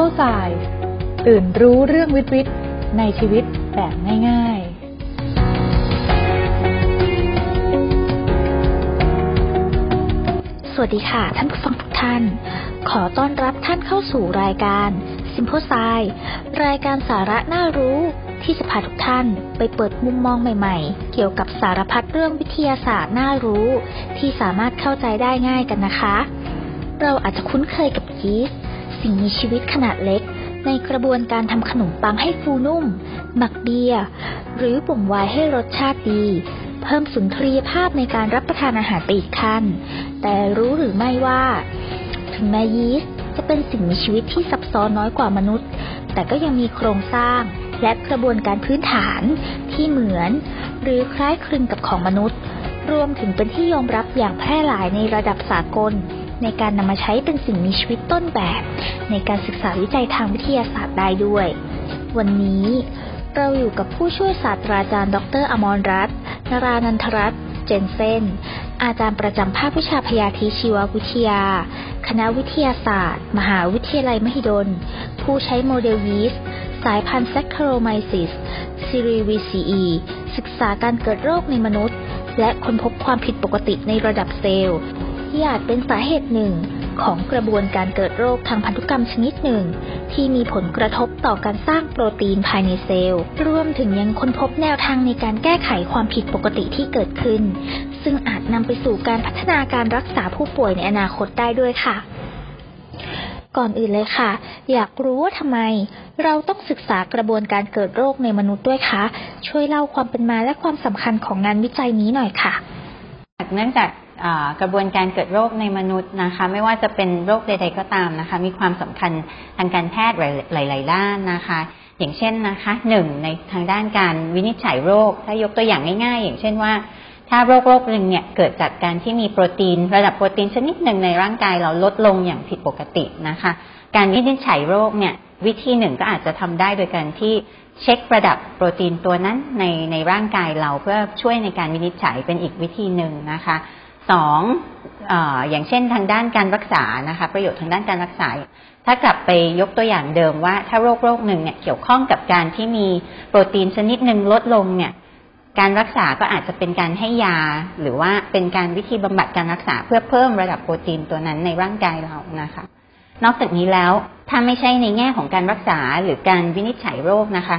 Simple Science ตื่นรู้เรื่องวิทย์วิทย์ในชีวิตแบบง่ายๆสวัสดีค่ะ ท่านผู้ฟังทุกท่าน ขอต้อนรับท่านเข้าสู่รายการ Simple Science รายการสาระน่ารู้ที่จะพาทุกท่านไปเปิดมุมมองใหม่ๆ เกี่ยวกับสารพัดเรื่องวิทยาศาสตร์น่ารู้ ที่สามารถเข้าใจได้ง่ายกันนะคะ เราอาจจะคุ้นเคยกับยีสต์ สิ่งมีชีวิตขนาดเล็ก ในกระบวนการทำขนมปังให้ฟูนุ่ม หมักเบียร์หรือบ่มไวน์ให้รสชาติดี เพิ่มสุนทรียภาพในการรับประทานอาหารไปอีกขั้น แต่รู้หรือไม่ว่า ถึงแม้ยีสต์จะเป็นสิ่งมีชีวิตที่ซับซ้อนน้อยกว่ามนุษย์ แต่ก็ยังมีโครงสร้างและกระบวนการพื้นฐานที่เหมือน หรือคล้ายคลึงกับของมนุษย์ รวมถึงเป็นที่ยอมรับอย่างแพร่หลายในระดับสากล ในการนำมาใช้เป็นสิ่งมีชีวิตต้นแบบ ในการศึกษาวิจัยทางวิทยาศาสตร์ได้ด้วย วันนี้เราอยู่กับผู้ช่วยศาสตราจารย์ ดร อมรรัตน์นรานันทรัตน์เจนเซนอาจารย์ประจำภาควิชาพยาธิชีววิทยา คณะวิทยาศาสตร์ มหาวิทยาลัยมหิดล ผู้ใช้โมเดลยีสต์สายพันธุ์แซคคาโรไมซิสซีรีวีซีอีศึกษาการเกิดโรคในมนุษย์ และค้นพบความผิดปกติในระดับเซลล์ ที่อาจเป็นสาเหตุหนึ่งของกระบวนการเกิดโรคทางพันธุกรรมชนิดหนึ่ง ที่มีผลกระทบต่อการสร้างโปรตีนภายในเซลล์ รวมถึงยังค้นพบแนวทางในการแก้ไขความผิดปกติที่เกิดขึ้น ซึ่งอาจนำไปสู่การพัฒนาการรักษาผู้ป่วยในอนาคตได้ด้วยค่ะ ก่อนอื่นเลยค่ะ อยากรู้ว่าทำไม เราต้องศึกษากระบวนการเกิดโรคในมนุษย์ด้วยคะ ช่วยเล่าความเป็นมาและความสำคัญของงานวิจัยนี้หน่อยค่ะเนื่องจาก กระบวนการเกิดโรคในมนุษย์นะคะ ไม่ว่าจะเป็นโรคใด ๆก็ตามนะคะ มีความสำคัญทางการแพทย์หลาย ๆ ด้านนะคะ อย่างเช่นนะคะหนึ่งในทางด้านการวินิจฉัยโรค ถ้ายกตัวอย่างง่าย ๆ อย่างเช่นว่า ถ้าโรคโรคหนึ่งเนี่ยเกิดจากการที่มีโปรตีน ระดับโปรตีนชนิดหนึ่งในร่างกายเราลดลงอย่างผิดปกตินะคะ การวินิจฉัยโรคเนี่ยวิธีหนึ่งก็อาจจะทำได้โดยการที่เช็คระดับโปรตีนตัวนั้นในในร่างกายเราเพื่อช่วยในการวินิจฉัยเป็นอีกวิธีหนึ่งนะคะ สองออย่างเช่นทางด้านการรักษานะคะ ประโยชน์ทางด้านการรักษา ถ้ากลับไปยกตัวอย่างเดิมว่า ถ้าโรคโรคหนึ่งเนี่ยเกี่ยวข้องกับการที่มีโปรตีนชนิดหนึ่งลดลงเนี่ย การรักษาก็อาจจะเป็นการให้ยา หรือว่าเป็นการวิธีบำบัดการรักษาเพื่อเพิ่มระดับโปรตีนตัวนั้นในร่างกายเรานะคะ นอกจากนี้แล้วถ้าไม่ใช่ในแง่ของการรักษาหรือการวินิจฉัยโรคนะคะ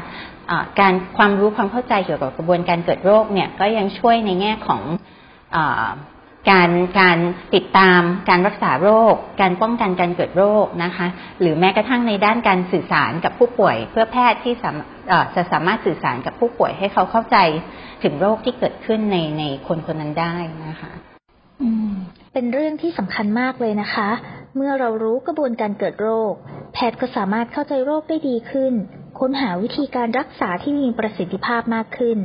ะการความรู้ความเข้าใจเกี่ยวกับกระบวนการเกิดโรคเนี่ยก็ยังช่วยในแง่ของ การการติดตามการรักษาโรค การป้องกันการเกิดโรคนะคะ หรือแม้กระทั่งในด้านการสื่อสารกับผู้ป่วย เพื่อแพทย์ที่จะสามารถสื่อสารกับผู้ป่วยให้เขาเข้าใจถึงโรคที่เกิดขึ้นในในคนคนนั้นได้นะคะเป็นเรื่องที่สำคัญมากเลยนะคะ เมื่อเรารู้กระบวนการเกิดโรค แพทย์ก็สามารถเข้าใจโรคได้ดีขึ้น ค้นหาวิธีการรักษาที่มีประสิทธิภาพมากขึ้น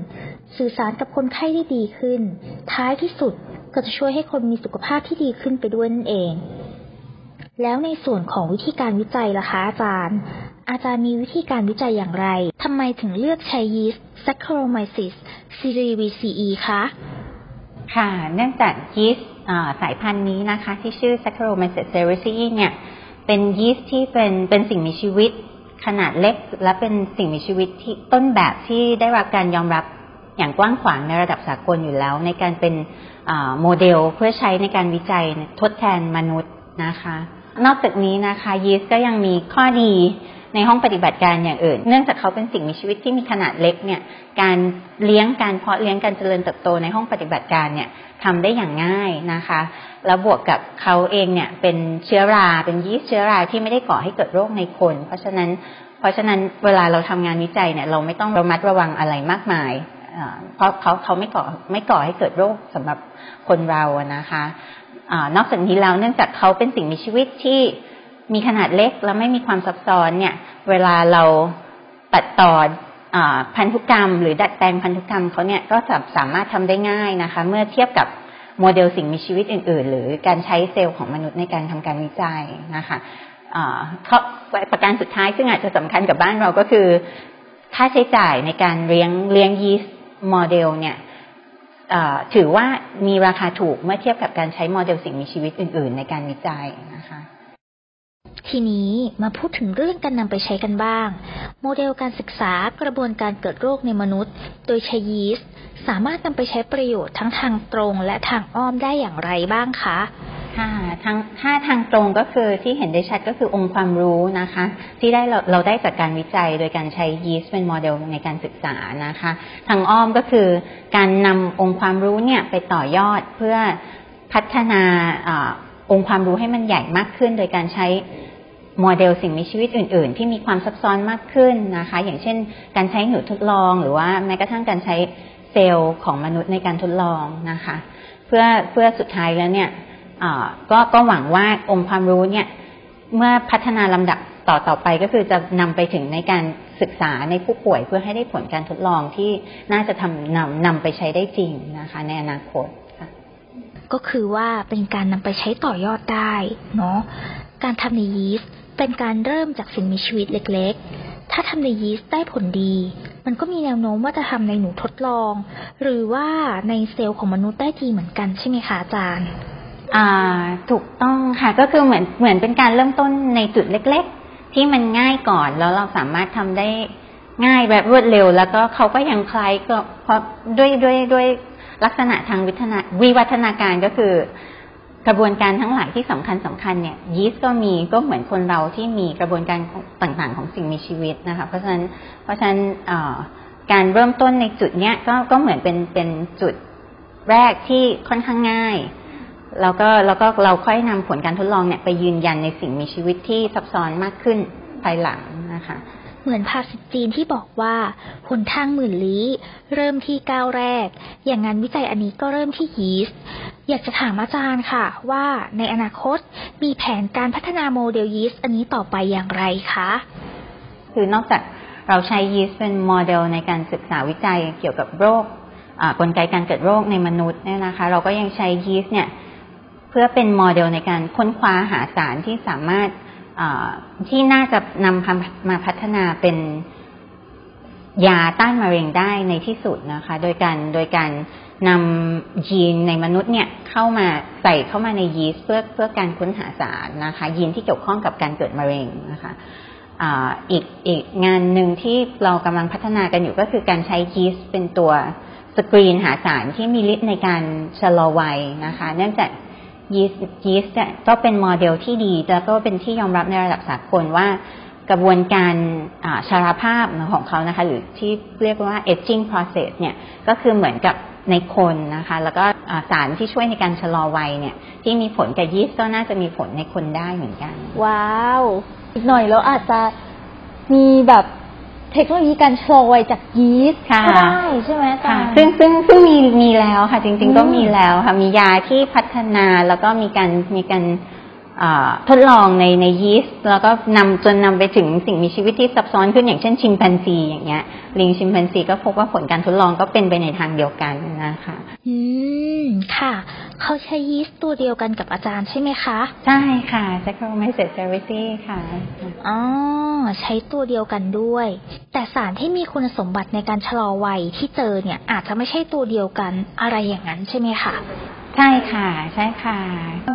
สื่อสารกับคนไข้ได้ดีขึ้น ท้ายที่สุด ก็จะช่วยให้คนมีสุขภาพที่ดีขึ้นไปด้วยนั่นเอง แล้วในส่วนของวิธีการวิจัยล่ะคะอาจารย์ อาจารย์มีวิธีการวิจัยอย่างไรทำไมถึงเลือกใช้ยีสต์ Saccharomyces cerevisiae คะค่ะ เนื่องจากยีสต์สายพันธุ์นี้นะคะ ที่ชื่อ Saccharomyces cerevisiae เนี่ย เป็นยีสต์ที่เป็นเป็นสิ่งมีชีวิตขนาดเล็กและเป็นสิ่งมีชีวิตที่ต้นแบบที่ได้รับการยอมรับ อย่างกว้างขวางในระดับสากลอยู่แล้ว ในการเป็นโมเดลเพื่อใช้ในการวิจัยทดแทนมนุษย์นะคะ นอกจากนี้นะคะยีสต์ก็ยังมีข้อดีในห้องปฏิบัติการอย่างอื่น เนื่องจากเขาเป็นสิ่งมีชีวิตที่มีขนาดเล็กเนี่ย การเลี้ยงการเพาะเลี้ยงการเจริญเติบโตในห้องปฏิบัติการเนี่ยทำได้อย่างง่ายนะคะ แล้วบวกกับเขาเองเนี่ยเป็นเชื้อรา เป็นยีสต์เชื้อราที่ไม่ได้ก่อให้เกิดโรคในคน เพราะฉะนั้น เพราะฉะนั้นเวลาเราทำงานวิจัยเนี่ยเราไม่ต้องระมัดระวังอะไรมากมาย เพราะเขาเขาไม่ก่อไม่ก่อให้เกิดโรคสำหรับคนเรานะคะอนอกจากนี้แล้วเนื่องจากเขาเป็นสิ่งมีชีวิตที่มีขนาดเล็กและไม่มีความซับซ้อนเนี่ย เวลาเราตัดต่ออพันธุกรรม หรือดัดแปลงพันธุกรรมเขาเนี่ยก็สามารถทำได้ง่ายนะคะ เมื่อเทียบกับโมเดลสิ่งมีชีวิตอื่น ๆ หรือการใช้เซลล์ของมนุษย์ในการทำการวิจัยนะคะเขาประการสุดท้ายซึ่งอาจจะสำคัญกับบ้านเราก็คือ ค่าใช้จ่ายในการเลี้ยงเลี้ยงยีสต์ โมเดลเนี่ยถือว่ามีราคาถูกเมื่อเทียบกับการใช้โมเดลสิ่งมีชีวิตอื่น ๆ ในการวิจัยนะคะ ทีนี้มาพูดถึงเรื่องการนำไปใช้กันบ้าง โมเดลการศึกษากระบวนการเกิดโรคในมนุษย์ โดยใช้ยีสต์สามารถนำไปใช้ประโยชน์ทั้งทางตรงและทางอ้อมได้อย่างไรบ้างคะ ค่ะทางถ้าทางตรงก็คือที่เห็นได้ชัดก็คือองค์ความรู้นะคะ ที่ได้เราเราได้จากการวิจัยโดยการใช้ยีสต์เป็นโมเดลในการศึกษานะคะ ทางอ้อมก็คือการนำองค์ความรู้เนี่ยไปต่อยอดเพื่อพัฒนาอาองค์ความรู้ให้มันใหญ่มากขึ้น โดยการใช้โมเดลสิ่งมีชีวิตอื่น ๆ ที่มีความซับซ้อนมากขึ้นนะคะ อย่างเช่น การใช้หนูทดลอง หรือว่าแม้กระทั่งการใช้เซลล์ของมนุษย์ในการทดลองนะคะ เพื่อเพื่อสุดท้ายแล้วเนี่ย ก็ก็หวังว่าองค์ความรู้เนี่ยเมื่อพัฒนาลำดับต่อต่อไปก็คือจะนำไปถึงในการศึกษาในผู้ป่วยเพื่อให้ได้ผลการทดลองที่น่าจะทำนำนำไปใช้ได้จริงนะคะ ในอนาคตก็คือว่าเป็นการนำไปใช้ต่อยอดได้เนาะการทำในยีสต์เป็นการเริ่มจากสิ่งมีชีวิตเล็กๆ ถ้าทำในยีสต์ได้ผลดี มันก็มีแนวโน้มว่าจะทำในหนูทดลอง หรือว่าในเซลล์ของมนุษย์ได้ดีเหมือนกันใช่ไหมคะอาจารย์ ถูกต้องค่ะก็คือเหมือนเหมือนเป็นการเริ่มต้นในจุดเล็ก ๆ ที่มันง่ายก่อนแล้วเราสามารถทำได้ง่ายแบบรวดเร็ว แล้วก็เขาก็ยังคล้ายก็เพราะด้วยด้วยด้วยลักษณะทางวิทนาวิวัฒนาการก็คือกระบวนการทั้งหลายที่สำคัญสำคัญเนี่ยยีสต์ก็มีก็เหมือนคนเราที่มีกระบวนการต่างๆ ของสิ่งมีชีวิตนะคะ เพราะฉะนั้นเพราะฉะนั้นการเริ่มต้นในจุดเนี้ยก็ก็เหมือนเป็นเป็นจุดแรกที่ค่อนข้างง่าย แล้วก็แล้วก็เราค่อยนำผลการทดลองเนี่ยไปยืนยันในสิ่งมีชีวิตที่ซับซ้อนมากขึ้นภายหลังนะคะ เหมือนภาษิตจีนที่บอกว่าหนทางหมื่นลี้ เริ่มที่ก้าวแรก อย่างงานวิจัยอันนี้ก็เริ่มที่ยีสต์อยากจะถามอาจารย์ค่ะ ว่าในอนาคตมีแผนการพัฒนาโมเดลยีสต์อันนี้ต่อไปอย่างไรคะคือนอกจากเราใช้ยีสต์เป็นโมเดลในการศึกษาวิจัยเกี่ยวกับโรคกลไกการเกิดโรคในมนุษย์เนี่ยนะคะ เราก็ยังใช้ยีสต์เนี่ย พื่อเป็นโมเดลในการค้นคว้าหาสารที่สามารถที่น่าจะนำมาพัฒนาเป็นยาต้านมะเร็งได้ในที่สุดนะคะ โดยการโดยการนำยีนในมนุษย์เนี่ยเข้ามาใส่เข้ามาในยีสต์เพื่อเพื่อการค้นหาสารนะคะ ยีนที่เกี่ยวข้องกับการเกิดมะเร็งนะคะอีกอีกงานหนึ่งที่เรากำลังพัฒนากันอยู่ก็คือการใช้ยีสต์เป็นตัวสกรีนหาสารที่มีฤทธิ์ในการชะลอวัยนะคะ เนื่องจาก ยีสต์ยีสต์ก็เป็นโมเดลที่ดีแล้วก็เป็นที่ยอมรับในระดับสากลว่ากระบวนการชาราภาพของเขานะคะ หรือที่เรียกว่า aging process เนี่ยก็คือเหมือนกับในคนนะคะ แล้วก็สารที่ช่วยในการชะลอวัยเนี่ย ที่มีผลกับยีสต์ก็น่าจะมีผลในคนได้เหมือนกัน ว้าว อีกหน่อยแล้วอาจจะมีแบบ เทคโนโลยีการชะลอวัยจากยีสต์ก็ได้ใช่ไหมค่ะซึ่งซึ่งซึ่งมีมีแล้วค่ะจริง ๆ ก็มีแล้วค่ะมียาที่พัฒนาแล้วก็มีการมีการ ทดลองในในยีสต์แล้วก็นำจนนำไปถึงสิ่งมีชีวิตที่ซับซ้อนขึ้นอย่างเช่นชิมแปนซีอย่างเงี้ย ลิงชิมแปนซีก็พบว่าผลการทดลองก็เป็นไปในทางเดียวกันนะคะ อืมค่ะ เขาใช้ยีสต์ตัวเดียวกันกับอาจารย์ใช่ไหมคะ ใช่ค่ะ s a c c h a r o m y c e s cerevisiae ค่ะอ๋อใช้ตัวเดียวกันด้วย แต่สารที่มีคุณสมบัติในการชะลอวัยที่เจอเนี่ยอาจจะไม่ใช่ตัวเดียวกันอะไรอย่างนั้นใช่ไหมคะ ใช่ค่ะ ใช่ค่ะ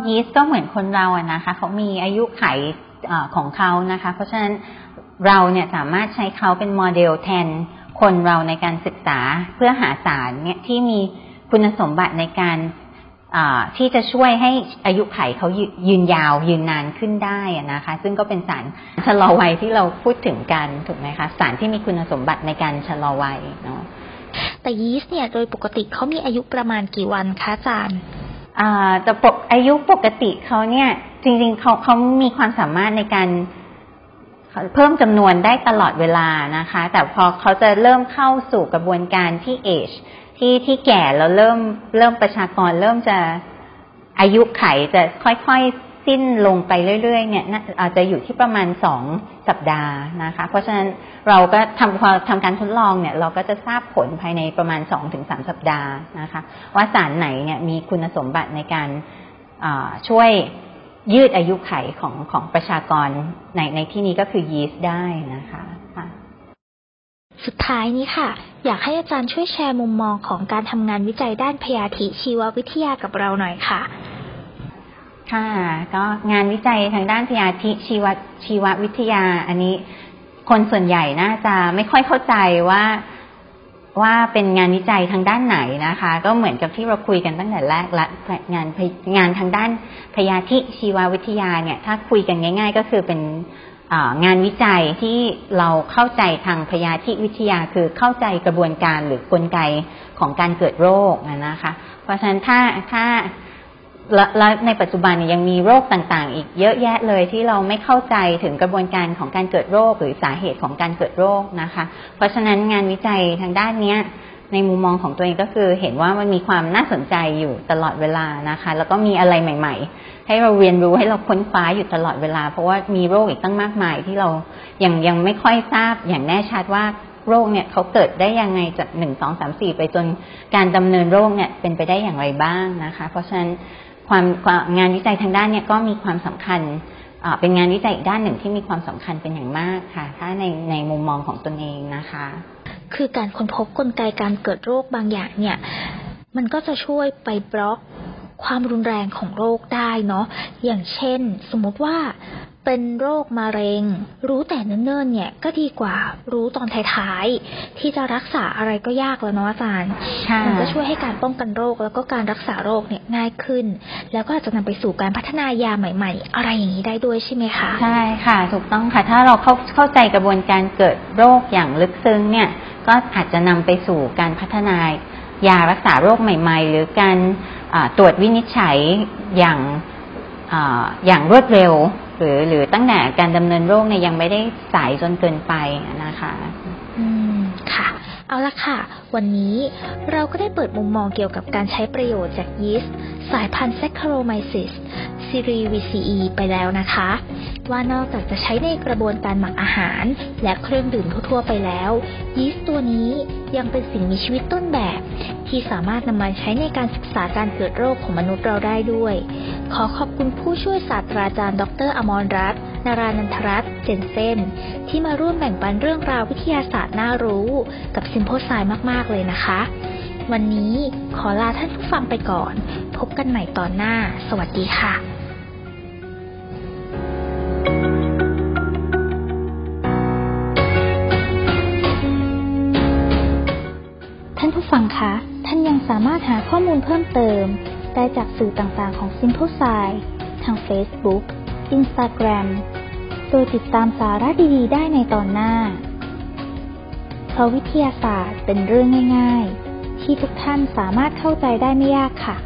ยีสต์ก็เหมือนคนเราอะนะคะ เขามีอายุไขของเขานะคะ เพราะฉะนั้นเราเนี่ยสามารถใช้เขาเป็นโมเดลแทนคนเราในการศึกษาเพื่อหาสารเนี่ยที่มีคุณสมบัติในการที่จะช่วยให้อายุไขเขายืนยาวยืนนานขึ้นได้นะคะ ซึ่งก็เป็นสารชะลอวัยที่เราพูดถึงกันถูกไหมคะ สารที่มีคุณสมบัติในการชะลอวัยเนาะ แต่ยีสต์เนี่ยโดยปกติเขามีอายุประมาณกี่วันคะอาจารย์อ่าแต่ปกอายุปกติเขาเนี่ย จริงๆเขาเขามีความสามารถในการเพิ่มจำนวนได้ตลอดเวลานะคะ แต่พอเขาจะเริ่มเข้าสู่กระบวนการที่เอชที่ที่แก่แล้วเริ่มเริ่มประชากรเริ่มจะอายุไขจะค่อยๆ สิ้นลงไปเรื่อยๆเนี่ยอาจจะอยู่ที่ประมาณสองสัปดาห์นะคะ เพราะฉะนั้นเราก็ทำพอทำการทดลองเนี่ย เราก็จะทราบผลภายในประมาณสองถึงสามสัปดาห์นะคะ ว่าสารไหนเนี่ยมีคุณสมบัติในการช่วยยืดอายุไขของของประชากรในในที่นี้ก็คือยีสต์ได้นะคะสุดท้ายนี้ค่ะ อยากให้อาจารย์ช่วยแชร์มุมมองของการทำงานวิจัยด้านพยาธิชีววิทยากับเราหน่อยค่ะ ค่ะ ก็งานวิจัยทางด้านพยาธิชีวชีววิทยา อันนี้คนส่วนใหญ่น่าจะไม่ค่อยเข้าใจว่าว่าเป็นงานวิจัยทางด้านไหนนะคะ ก็เหมือนกับที่เราคุยกันตั้งแต่แรกละงานงานทางด้านพยาธิชีววิทยาเนี่ย ถ้าคุยกันง่าย ๆ ก็คือเป็นงานวิจัยที่เราเข้าใจทางพยาธิวิทยาคือเข้าใจกระบวนการหรือกลไกของการเกิดโรคนะคะ เพราะฉะนั้นถ้าถ้า และในปัจจุบันยังมีโรคต่างๆ อีกเยอะแยะเลยที่เราไม่เข้าใจถึงกระบวนการของการเกิดโรคหรือสาเหตุของการเกิดโรคนะคะ เพราะฉะนั้นงานวิจัยทางด้านเนี้ยในมุมมองของตัวเองก็คือเห็นว่ามันมีความน่าสนใจอยู่ตลอดเวลานะคะ แล้วก็มีอะไรใหม่ ๆ ให้เราเรียนรู้ให้เราค้นคว้าอยู่ตลอดเวลา เพราะว่ามีโรคอีกตั้งมากมายที่เรายังยังไม่ค่อยทราบอย่างแน่ชัดว่าโรคเนี่ยเขาเกิดได้ยังไงจากหนึ่งสองสามสี่ไปจนการดำเนินโรคเนี่ยเป็นไปได้อย่างไรบ้างนะคะ เพราะฉะนั้น ความงานวิจัยทางด้านเนี่ยก็มีความสำคัญเป็นงานวิจัยอีกด้านหนึ่งที่มีความสำคัญเป็นอย่างมากค่ะ ถ้าในในมุมมองของตนเองนะคะ คือการค้นพบกลไกการเกิดโรคบางอย่างเนี่ย มันก็จะช่วยไปบล็อกความรุนแรงของโรคได้เนาะอย่างเช่น สมมติว่า เป็นโรคมะเร็ง รู้แต่เนิ่นๆเนี่ยก็ดีกว่ารู้ตอนท้ายๆ ที่จะรักษาอะไรก็ยากแล้วเนาะอาจารย์มันก็ช่วยให้การป้องกันโรคแล้วก็การรักษาโรคเนี่ยง่ายขึ้น แล้วก็อาจจะนำไปสู่การพัฒนายาใหม่ ๆ อะไรอย่างนี้ได้ด้วยใช่ไหมคะใช่ค่ะ ถูกต้องค่ะ ถ้าเราเข้าเข้าใจกระบวนการเกิดโรคอย่างลึกซึ้งเนี่ยก็อาจจะนำไปสู่การพัฒนายารักษาโรคใหม่ ๆ หรือการตรวจวินิจฉัยอย่างอย่างรวดเร็ว หรือหรือตั้งแต่การดำเนินโรคเนี่ยยังไม่ได้สายจนเกินไปนะคะอืมค่ะ เอาละค่ะ วันนี้เราก็ได้เปิดมุมมองเกี่ยวกับการใช้ประโยชน์จากยีสต์สายพันธุ์ Saccharomyces c e r e v c e ไปแล้วนะคะ ว่านอกจากจะใช้ในกระบวนการหมักอาหาร และเครื่องดื่มทั่วๆไปแล้ว ยีสต์ตัวนี้ยังเป็นสิ่งมีชีวิตต้นแบบ ที่สามารถนำมาใช้ในการศึกษาการเกิดโรคของมนุษย์เราได้ด้วย ขอขอบคุณผู้ช่วยศาสตราจารย์ ดร อมรรัตน์นารานันทรัตน์เจนเซนที่มาร่วมแบ่งปันเรื่องราววิทยาศาสตร์น่ารู้ กับซิมโพไซมาก ๆ เลยนะคะ วันนี้ขอลาท่านผู้ฟังไปก่อน พบกันใหม่ตอนหน้า สวัสดีค่ะท่านผู้ฟังคะ ท่านยังสามารถหาข้อมูลเพิ่มเติม ได้จากสื่อต่างๆของ Simple s i ทาง Facebook Instagram โดยติดตามสาระดีๆ ได้ในตอนหน้า เพราะวิทยาศาสตร์เป็นเรื่องง่าย ๆ ที่ทุกท่านสามารถเข้าใจได้ไม่ยากค่ะ